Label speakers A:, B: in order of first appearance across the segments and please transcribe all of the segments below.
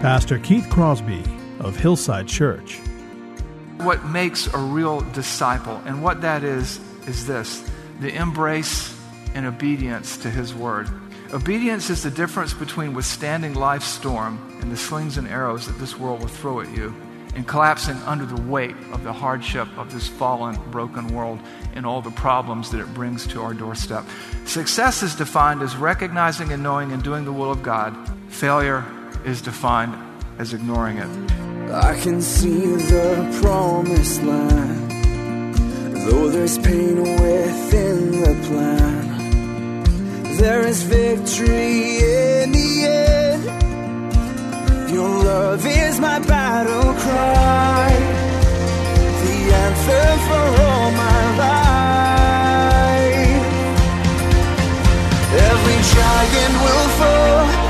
A: Pastor Keith Crosby of Hillside Church.
B: What makes a real disciple, and what that is, is this the embrace and obedience to His Word. Obedience is the difference between withstanding life's storm and the slings and arrows that this world will throw at you and collapsing under the weight of the hardship of this fallen, broken world and all the problems that it brings to our doorstep. Success is defined as recognizing and knowing and doing the will of God. Failure is defined as ignoring it.
C: I can see the promised land, though there's pain within the plan. There is victory in the end. Your love is my battle cry, the answer for all my life. Every giant will fall,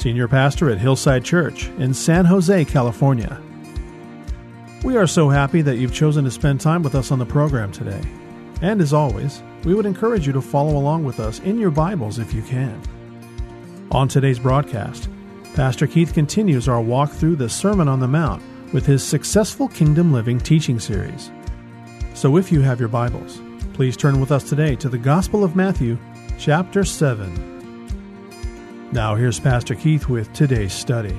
A: Senior Pastor at Hillside Church in San Jose, California. We are so happy that you've chosen to spend time with us on the program today. And as always, we would encourage you to follow along with us in your Bibles if you can. On today's broadcast, Pastor Keith continues our walk through the Sermon on the Mount with his Successful Kingdom Living teaching series. So if you have your Bibles, please turn with us today to the Gospel of Matthew, chapter 7. Now here's Pastor Keith with today's study.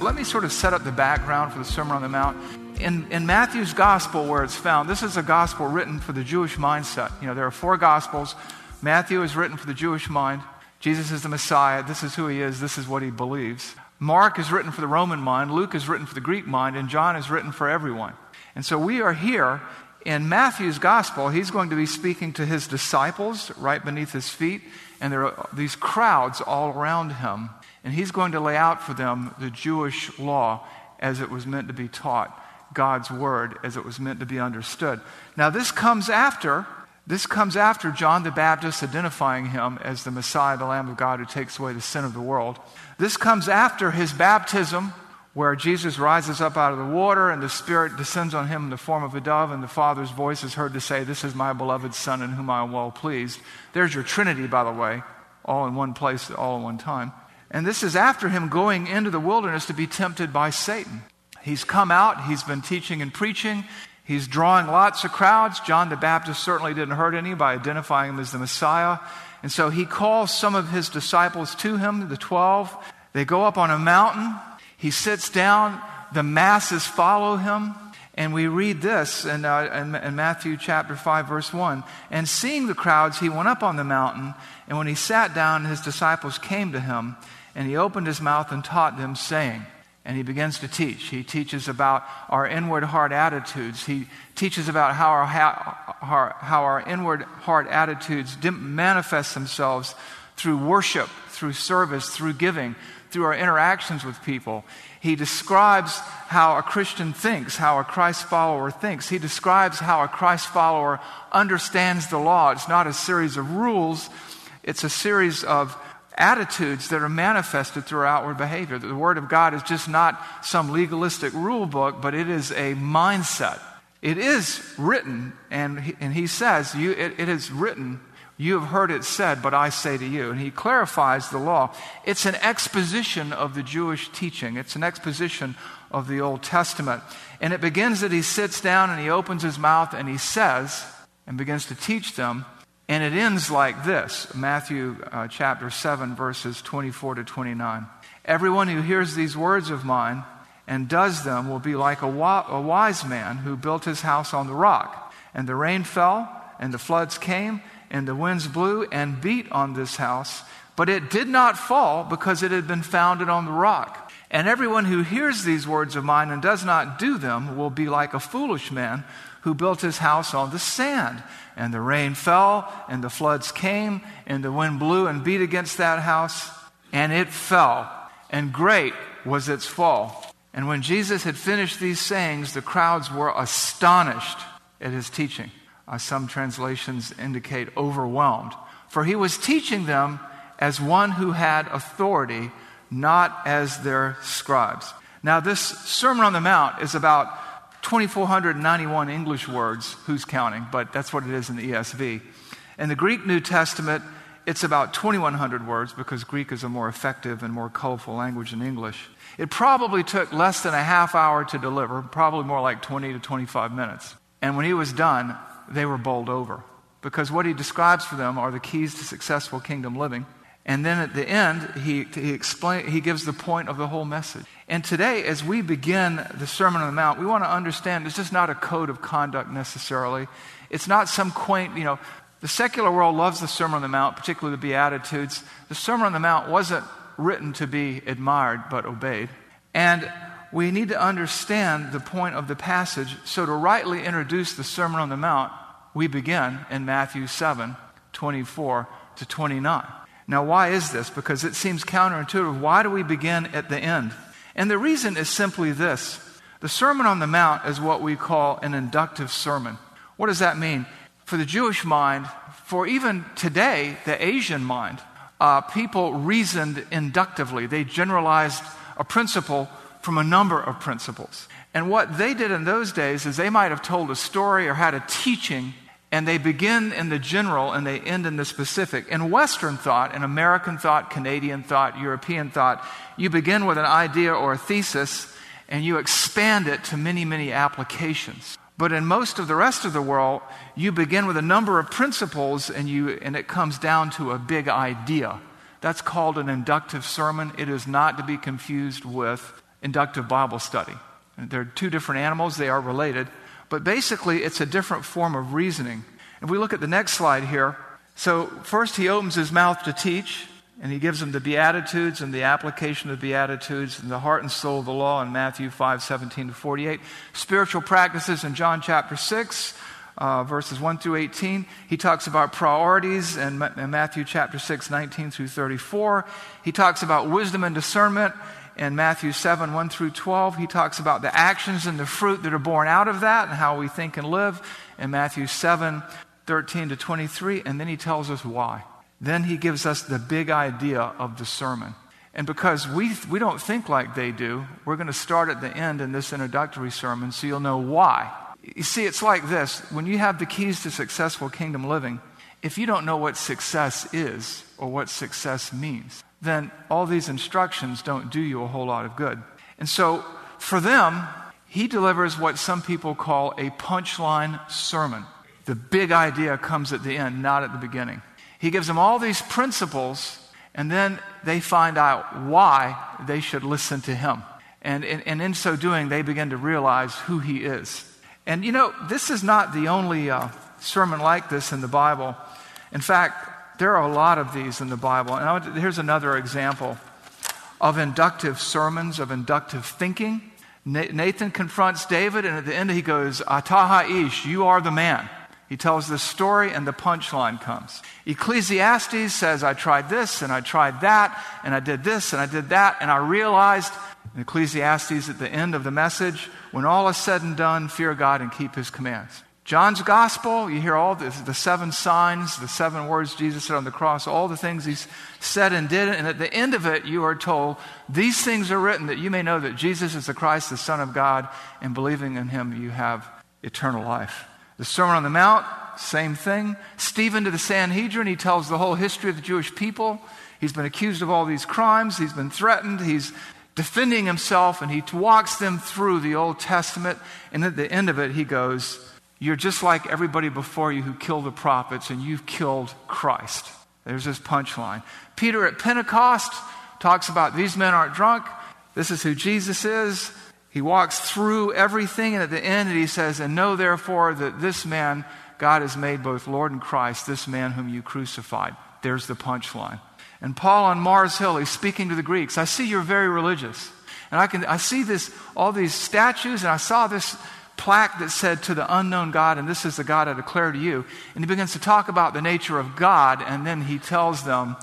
B: Let me sort of set up the background for the Sermon on the Mount. In, in Matthew's gospel, where it's found, this is a gospel written for the Jewish mindset. You know, there are four gospels. Matthew is written for the Jewish mind. Jesus is the Messiah. This is who he is. This is what he believes. Mark is written for the Roman mind. Luke is written for the Greek mind. And John is written for everyone. And so we are here in Matthew's gospel. He's going to be speaking to his disciples right beneath his feet. And there are these crowds all around him. And he's going to lay out for them the Jewish law as it was meant to be taught, God's word as it was meant to be understood. Now, this comes after. This comes after John the Baptist identifying him as the Messiah, the Lamb of God who takes away the sin of the world. This comes after his baptism, where Jesus rises up out of the water and the Spirit descends on him in the form of a dove, and the Father's voice is heard to say, This is my beloved Son in whom I am well pleased. There's your Trinity, by the way, all in one place, all in one time. And this is after him going into the wilderness to be tempted by Satan. He's come out, he's been teaching and preaching, he's drawing lots of crowds. John the Baptist certainly didn't hurt any by identifying him as the Messiah. And so he calls some of his disciples to him, the 12. They go up on a mountain. He sits down. The masses follow him. And we read this in, uh, in, in, Matthew chapter 5, verse 1. And seeing the crowds, he went up on the mountain. And when he sat down, his disciples came to him. And he opened his mouth and taught them, saying, and he begins to teach. He teaches about our inward heart attitudes. He teaches about how our, how, how our inward heart attitudes manifest themselves through worship, through service, through giving, through our interactions with people. He describes how a Christian thinks, how a Christ follower thinks. He describes how a Christ follower understands the law. It's not a series of rules, it's a series of attitudes that are manifested through our outward behavior. The Word of God is just not some legalistic rule book, but it is a mindset. It is written, and he, and he says, you, it, it is written, you have heard it said, but I say to you. And he clarifies the law. It's an exposition of the Jewish teaching, it's an exposition of the Old Testament. And it begins that he sits down and he opens his mouth and he says, and begins to teach them, And it ends like this Matthew uh, chapter 7, verses 24 to 29. Everyone who hears these words of mine and does them will be like a, wa- a wise man who built his house on the rock. And the rain fell, and the floods came, and the winds blew and beat on this house, but it did not fall because it had been founded on the rock. And everyone who hears these words of mine and does not do them will be like a foolish man who built his house on the sand. And the rain fell, and the floods came, and the wind blew and beat against that house, and it fell. And great was its fall. And when Jesus had finished these sayings, the crowds were astonished at his teaching. Uh, some translations indicate overwhelmed. For he was teaching them as one who had authority, not as their scribes. Now, this Sermon on the Mount is about 2,491 English words. Who's counting? But that's what it is in the ESV. In the Greek New Testament, it's about 2,100 words because Greek is a more effective and more colorful language than English. It probably took less than a half hour to deliver, probably more like 20 to 25 minutes. And when he was done, they were bowled over because what he describes for them are the keys to successful kingdom living. And then at the end, he, he, explain, he gives the point of the whole message. And today, as we begin the Sermon on the Mount, we want to understand it's just not a code of conduct necessarily. It's not some quaint, you know, the secular world loves the Sermon on the Mount, particularly the Beatitudes. The Sermon on the Mount wasn't written to be admired but obeyed. And we need to understand the point of the passage. So, to rightly introduce the Sermon on the Mount, we begin in Matthew 7 24 to 29. Now, why is this? Because it seems counterintuitive. Why do we begin at the end? And the reason is simply this the Sermon on the Mount is what we call an inductive sermon. What does that mean? For the Jewish mind, for even today, the Asian mind, uh, people reasoned inductively. They generalized a principle from a number of principles. And what they did in those days is they might have told a story or had a teaching, and they begin in the general and they end in the specific. In Western thought, in American thought, Canadian thought, European thought, you begin with an idea or a thesis and you expand it to many, many applications. But in most of the rest of the world, you begin with a number of principles and, you, and it comes down to a big idea. That's called an inductive sermon. It is not to be confused with inductive Bible study. They're two different animals, they are related. But basically, it's a different form of reasoning. If we look at the next slide here, so first he opens his mouth to teach, and he gives them the Beatitudes and the application of the Beatitudes and the heart and soul of the law in Matthew 5 17 to 48. Spiritual practices in John chapter 6, uh, verses 1 through 18. He talks about priorities in, in Matthew chapter 6, 19 through 34. He talks about wisdom and discernment in Matthew 7, 1 through 12. He talks about the actions and the fruit that are born out of that and how we think and live in Matthew 7, 13 to 23. And then he tells us why. Then he gives us the big idea of the sermon. And because we, we don't think like they do, we're going to start at the end in this introductory sermon so you'll know why. You see, it's like this when you have the keys to successful kingdom living, if you don't know what success is or what success means, then all these instructions don't do you a whole lot of good. And so for them, he delivers what some people call a punchline sermon. The big idea comes at the end, not at the beginning. He gives them all these principles, and then they find out why they should listen to him. And, and, and in so doing, they begin to realize who he is. And you know, this is not the only uh, sermon like this in the Bible. In fact, there are a lot of these in the Bible. And here's another example of inductive sermons, of inductive thinking. Nathan confronts David, and at the end he goes, Ataha ish, you are the man. He tells this story, and the punchline comes. Ecclesiastes says, I tried this, and I tried that, and I did this, and I did that, and I realized in Ecclesiastes at the end of the message, when all is said and done, fear God and keep his commands. John's gospel, you hear all this, the seven signs, the seven words Jesus said on the cross, all the things he said and did. And at the end of it, you are told, These things are written that you may know that Jesus is the Christ, the Son of God, and believing in him, you have eternal life. The Sermon on the Mount, same thing. Stephen to the Sanhedrin, he tells the whole history of the Jewish people. He's been accused of all these crimes, he's been threatened, he's defending himself, and he walks them through the Old Testament. And at the end of it, he goes, You're just like everybody before you who killed the prophets, and you've killed Christ. There's this punchline. Peter at Pentecost talks about these men aren't drunk. This is who Jesus is. He walks through everything, and at the end, he says, And know therefore that this man God has made both Lord and Christ, this man whom you crucified. There's the punchline. And Paul on Mars Hill, he's speaking to the Greeks. I see you're very religious. And I, can, I see this, all these statues, and I saw this plaque that said, To the unknown God, and this is the God I declare to you. And he begins to talk about the nature of God, and then he tells them,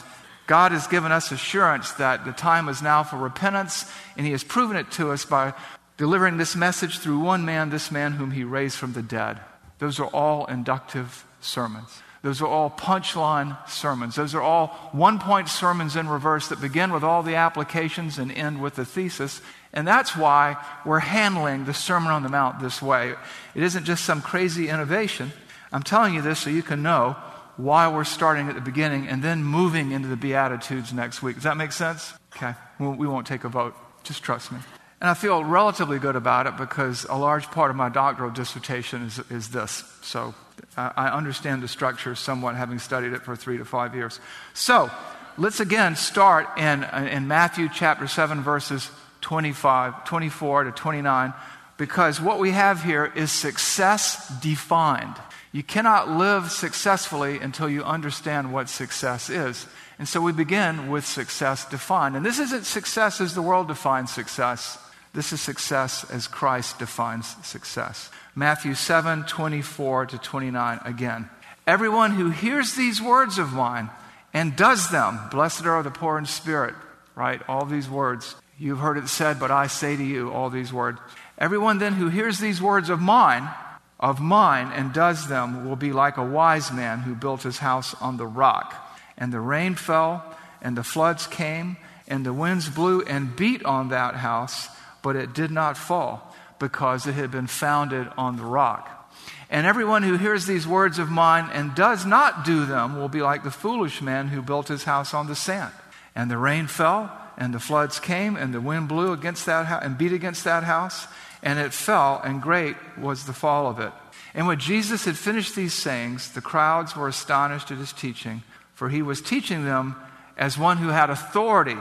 B: God has given us assurance that the time is now for repentance, and he has proven it to us by delivering this message through one man, this man whom he raised from the dead. Those are all inductive sermons. Those are all punchline sermons. Those are all one point sermons in reverse that begin with all the applications and end with the thesis. And that's why we're handling the Sermon on the Mount this way. It isn't just some crazy innovation. I'm telling you this so you can know why we're starting at the beginning and then moving into the Beatitudes next week. Does that make sense? Okay. Well, We won't take a vote. Just trust me. And I feel relatively good about it because a large part of my doctoral dissertation is, is this. So I understand the structure somewhat, having studied it for three to five years. So let's again start in, in Matthew chapter 7, verses 25, 24 to 29, because what we have here is success defined. You cannot live successfully until you understand what success is. And so we begin with success defined. And this isn't success as the world defines success. This is success as Christ defines success. Matthew 7 24 to 29 again. Everyone who hears these words of mine and does them, blessed are the poor in spirit, right? All these words. You've heard it said, but I say to you all these words. Everyone then who hears these words of mine, of mine, and does them will be like a wise man who built his house on the rock. And the rain fell, and the floods came, and the winds blew and beat on that house, but it did not fall because it had been founded on the rock. And everyone who hears these words of mine and does not do them will be like the foolish man who built his house on the sand. And the rain fell, and the floods came, and the wind blew against that house and beat against that house, and it fell, and great was the fall of it. And when Jesus had finished these sayings, the crowds were astonished at his teaching, for he was teaching them as one who had authority,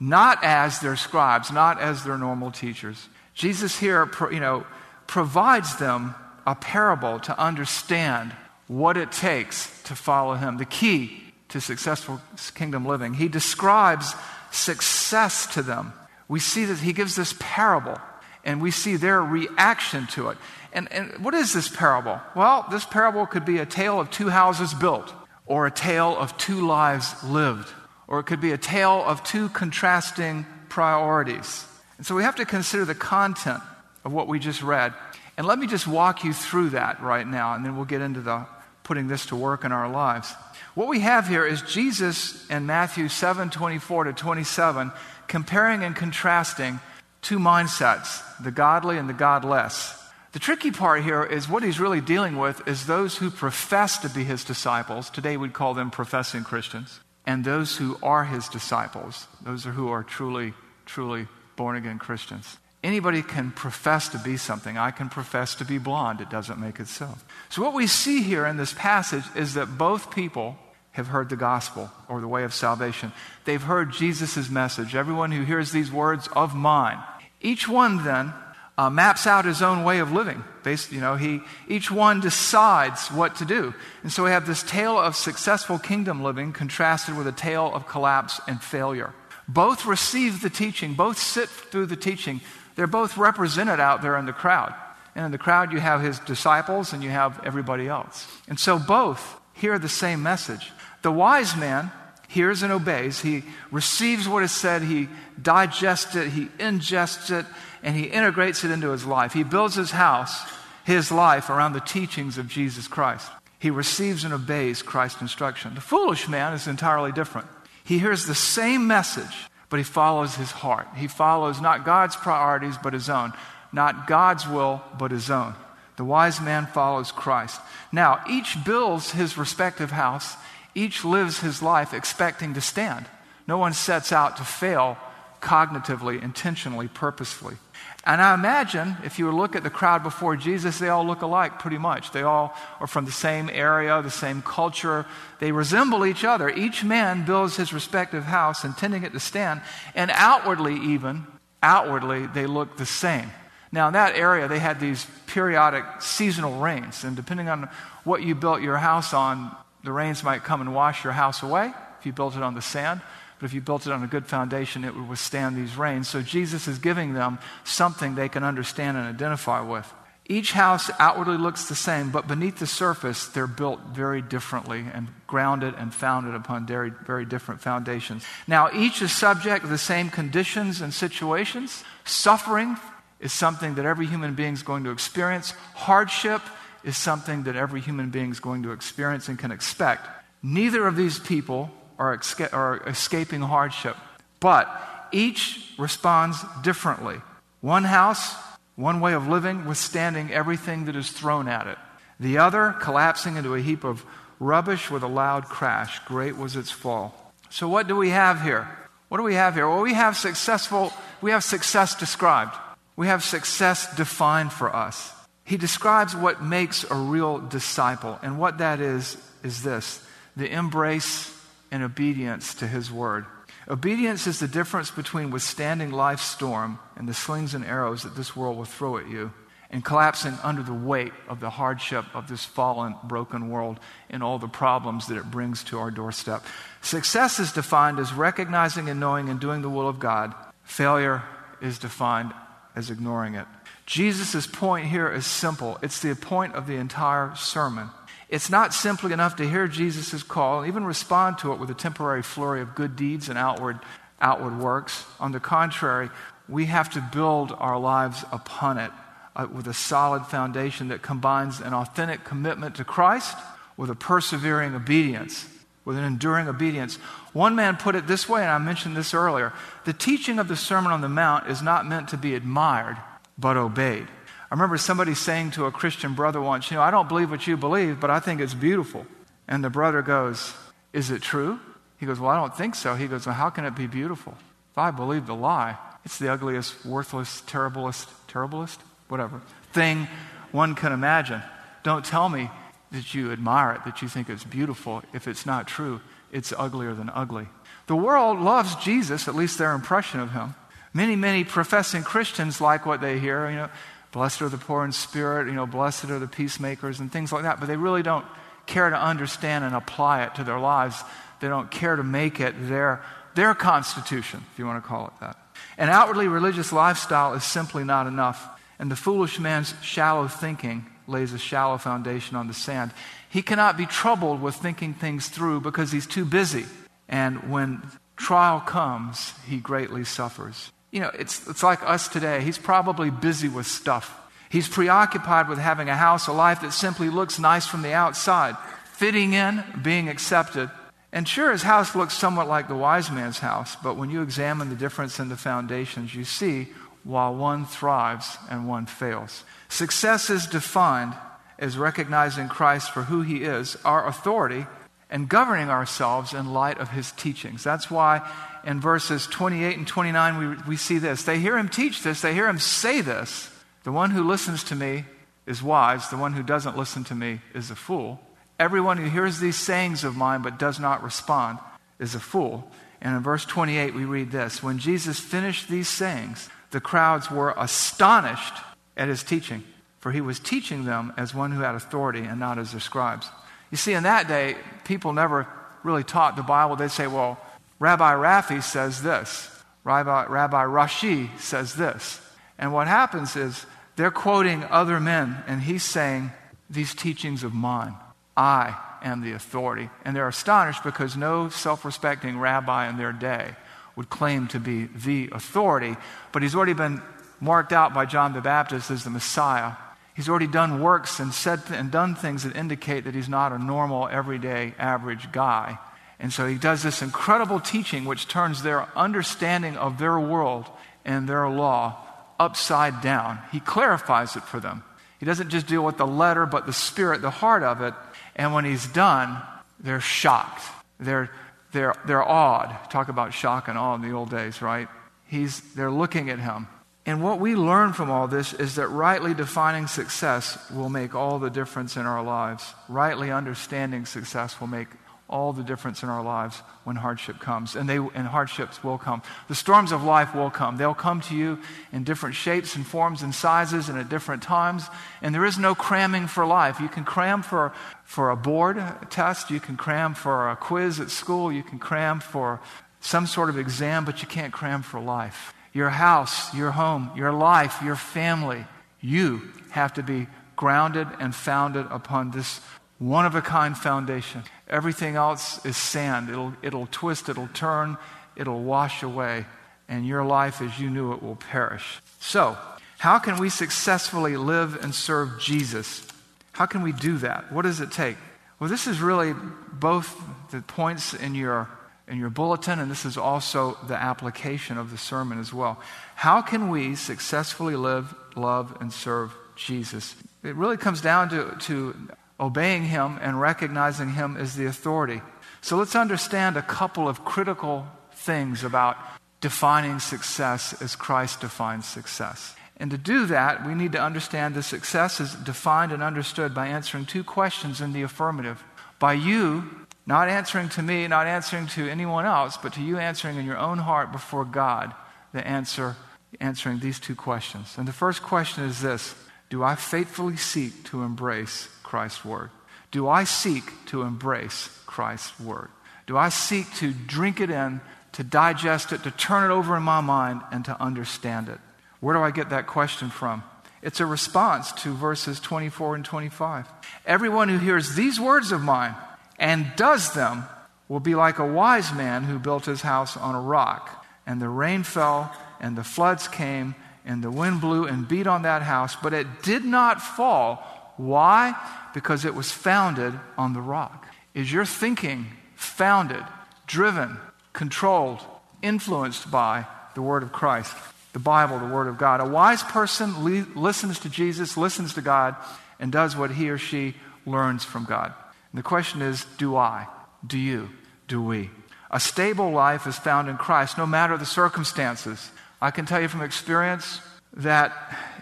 B: not as their scribes, not as their normal teachers. Jesus here, you know, provides them a parable to understand what it takes to follow him, the key to successful kingdom living. He describes success to them. We see that he gives this parable, and we see their reaction to it. And, and what is this parable? Well, this parable could be a tale of two houses built, or a tale of two lives lived, or it could be a tale of two contrasting priorities. And so we have to consider the content of what we just read. And let me just walk you through that right now, and then we'll get into the putting this to work in our lives. What we have here is Jesus in Matthew 7 24 to 27 comparing and contrasting two mindsets, the godly and the godless. The tricky part here is what he's really dealing with is those who profess to be his disciples. Today we'd call them professing Christians. And those who are his disciples, those who are truly, truly born again Christians. Anybody can profess to be something. I can profess to be blonde. It doesn't make it so. So, what we see here in this passage is that both people have heard the gospel or the way of salvation. They've heard Jesus' message. Everyone who hears these words of mine. Each one then uh, maps out his own way of living. Based, you know, he, each one decides what to do. And so we have this tale of successful kingdom living contrasted with a tale of collapse and failure. Both receive the teaching, both sit through the teaching. They're both represented out there in the crowd. And in the crowd, you have his disciples and you have everybody else. And so both hear the same message. The wise man hears and obeys. He receives what is said, he digests it, he ingests it, and he integrates it into his life. He builds his house, his life, around the teachings of Jesus Christ. He receives and obeys Christ's instruction. The foolish man is entirely different. He hears the same message, but he follows his heart. He follows not God's priorities, but his own. Not God's will, but his own. The wise man follows Christ. Now, each builds his respective house, each lives his life expecting to stand. No one sets out to fail cognitively, intentionally, purposefully. And I imagine if you look at the crowd before Jesus, they all look alike pretty much. They all are from the same area, the same culture. They resemble each other. Each man builds his respective house, intending it to stand. And outwardly, even, outwardly, they look the same. Now, in that area, they had these periodic seasonal rains. And depending on what you built your house on, the rains might come and wash your house away if you built it on the sand. But if you built it on a good foundation, it would withstand these rains. So Jesus is giving them something they can understand and identify with. Each house outwardly looks the same, but beneath the surface, they're built very differently and grounded and founded upon very, very different foundations. Now, each is subject to the same conditions and situations. Suffering is something that every human being is going to experience, hardship is something that every human being is going to experience and can expect. Neither of these people are escaping hardship. But each responds differently. One house, one way of living, withstanding everything that is thrown at it. The other collapsing into a heap of rubbish with a loud crash. Great was its fall. So, what do we have here? What do we have here? Well, we have successful, we have success described. We have success defined for us. He describes what makes a real disciple, and what that is, is this the embrace and obedience to His word. Obedience is the difference between withstanding life's storm and the slings and arrows that this world will throw at you and collapsing under the weight of the hardship of this fallen, broken world and all the problems that it brings to our doorstep. Success is defined as recognizing and knowing and doing the will of God. Failure is defined as ignoring it. Jesus' point here is simple. It's the point of the entire sermon. It's not simply enough to hear Jesus' call and even respond to it with a temporary flurry of good deeds and outward, outward works. On the contrary, we have to build our lives upon it uh, with a solid foundation that combines an authentic commitment to Christ with a persevering obedience, with an enduring obedience. One man put it this way, and I mentioned this earlier the teaching of the Sermon on the Mount is not meant to be admired, but obeyed. I remember somebody saying to a Christian brother once, You know, I don't believe what you believe, but I think it's beautiful. And the brother goes, Is it true? He goes, Well, I don't think so. He goes, Well, how can it be beautiful? If I believe the lie, it's the ugliest, worthless, terriblest, terriblest, whatever thing one can imagine. Don't tell me that you admire it, that you think it's beautiful. If it's not true, it's uglier than ugly. The world loves Jesus, at least their impression of him. Many, many professing Christians like what they hear. You know, Blessed are the poor in spirit, you know, blessed are the peacemakers and things like that. But they really don't care to understand and apply it to their lives. They don't care to make it their, their constitution, if you want to call it that. An outwardly religious lifestyle is simply not enough. And the foolish man's shallow thinking lays a shallow foundation on the sand. He cannot be troubled with thinking things through because he's too busy. And when trial comes, he greatly suffers. You know, it's, it's like us today. He's probably busy with stuff. He's preoccupied with having a house, a life that simply looks nice from the outside, fitting in, being accepted. And sure, his house looks somewhat like the wise man's house, but when you examine the difference in the foundations, you see while one thrives and one fails. Success is defined as recognizing Christ for who he is, our authority, and governing ourselves in light of his teachings. That's why in verses 28 and 29 we, we see this. They hear him teach this, they hear him say this. The one who listens to me is wise, the one who doesn't listen to me is a fool. Everyone who hears these sayings of mine but does not respond is a fool. And in verse 28, we read this When Jesus finished these sayings, the crowds were astonished at his teaching, for he was teaching them as one who had authority and not as their scribes. You see, in that day, people never really taught the Bible. They'd say, well, Rabbi Rafi says this, Rabbi, Rabbi Rashi says this. And what happens is they're quoting other men, and he's saying, These teachings of mine, I am the authority. And they're astonished because no self respecting rabbi in their day would claim to be the authority, but he's already been marked out by John the Baptist as the Messiah. He's already done works and said and done things that indicate that he's not a normal, everyday, average guy. And so he does this incredible teaching which turns their understanding of their world and their law upside down. He clarifies it for them. He doesn't just deal with the letter, but the spirit, the heart of it. And when he's done, they're shocked. They're, they're, they're awed. Talk about shock and awe in the old days, right? He's, they're looking at him. And what we learn from all this is that rightly defining success will make all the difference in our lives. Rightly understanding success will make all the difference in our lives when hardship comes. And, they, and hardships will come. The storms of life will come. They'll come to you in different shapes and forms and sizes and at different times. And there is no cramming for life. You can cram for, for a board test, you can cram for a quiz at school, you can cram for some sort of exam, but you can't cram for life. Your house, your home, your life, your family, you have to be grounded and founded upon this one of a kind foundation. Everything else is sand. It'll, it'll twist, it'll turn, it'll wash away, and your life as you knew it will perish. So, how can we successfully live and serve Jesus? How can we do that? What does it take? Well, this is really both the points in your in your bulletin, and this is also the application of the sermon as well. How can we successfully live, love, and serve Jesus? It really comes down to, to obeying Him and recognizing Him as the authority. So let's understand a couple of critical things about defining success as Christ defines success. And to do that, we need to understand that success is defined and understood by answering two questions in the affirmative. By you, not answering to me, not answering to anyone else, but to you answering in your own heart before God, the answer, answering these two questions. And the first question is this Do I faithfully seek to embrace Christ's word? Do I seek to embrace Christ's word? Do I seek to drink it in, to digest it, to turn it over in my mind, and to understand it? Where do I get that question from? It's a response to verses 24 and 25. Everyone who hears these words of mine and does them will be like a wise man who built his house on a rock. And the rain fell, and the floods came, and the wind blew and beat on that house, but it did not fall. Why? Because it was founded on the rock. Is your thinking founded, driven, controlled, influenced by the Word of Christ, the Bible, the Word of God? A wise person le- listens to Jesus, listens to God, and does what he or she learns from God. And the question is do I? Do you? Do we? A stable life is found in Christ no matter the circumstances. I can tell you from experience that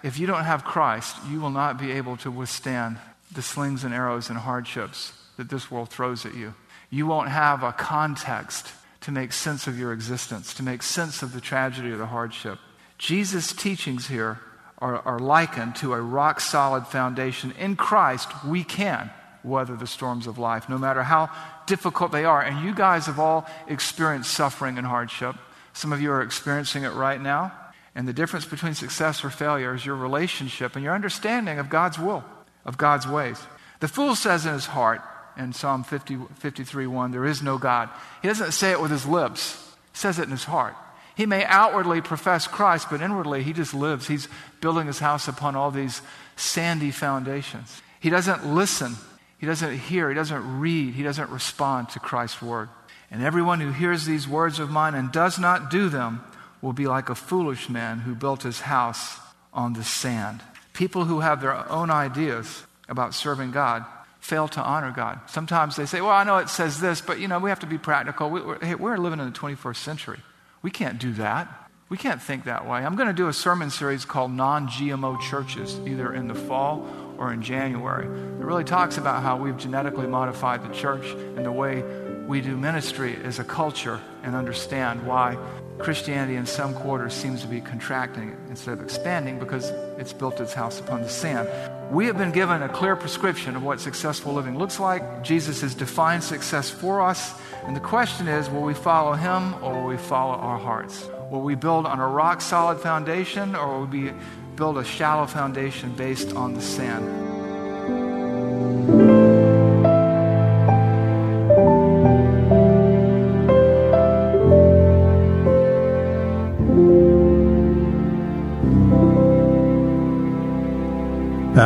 B: if you don't have Christ, you will not be able to withstand the slings and arrows and hardships that this world throws at you. You won't have a context to make sense of your existence, to make sense of the tragedy or the hardship. Jesus' teachings here are, are likened to a rock solid foundation. In Christ, we can weather the storms of life, no matter how difficult they are. And you guys have all experienced suffering and hardship. Some of you are experiencing it right now. And the difference between success or failure is your relationship and your understanding of God's will of God's ways. The fool says in his heart, in Psalm 50, 53 1, there is no God. He doesn't say it with his lips, he says it in his heart. He may outwardly profess Christ, but inwardly he just lives. He's building his house upon all these sandy foundations. He doesn't listen, he doesn't hear, he doesn't read, he doesn't respond to Christ's word. And everyone who hears these words of mine and does not do them will be like a foolish man who built his house on the sand. People who have their own ideas about serving God fail to honor God. Sometimes they say, well, I know it says this, but you know, we have to be practical. We, we're, we're living in the 21st century. We can't do that. We can't think that way. I'm going to do a sermon series called Non GMO Churches, either in the fall or in January. It really talks about how we've genetically modified the church and the way we do ministry as a culture and understand why Christianity in some quarters seems to be contracting instead of expanding because it's built its house upon the sand. We have been given a clear prescription of what successful living looks like. Jesus has defined success for us. And the question is will we follow him or will we follow our hearts? Will we build on a rock solid foundation or will we build a shallow foundation based on the sand?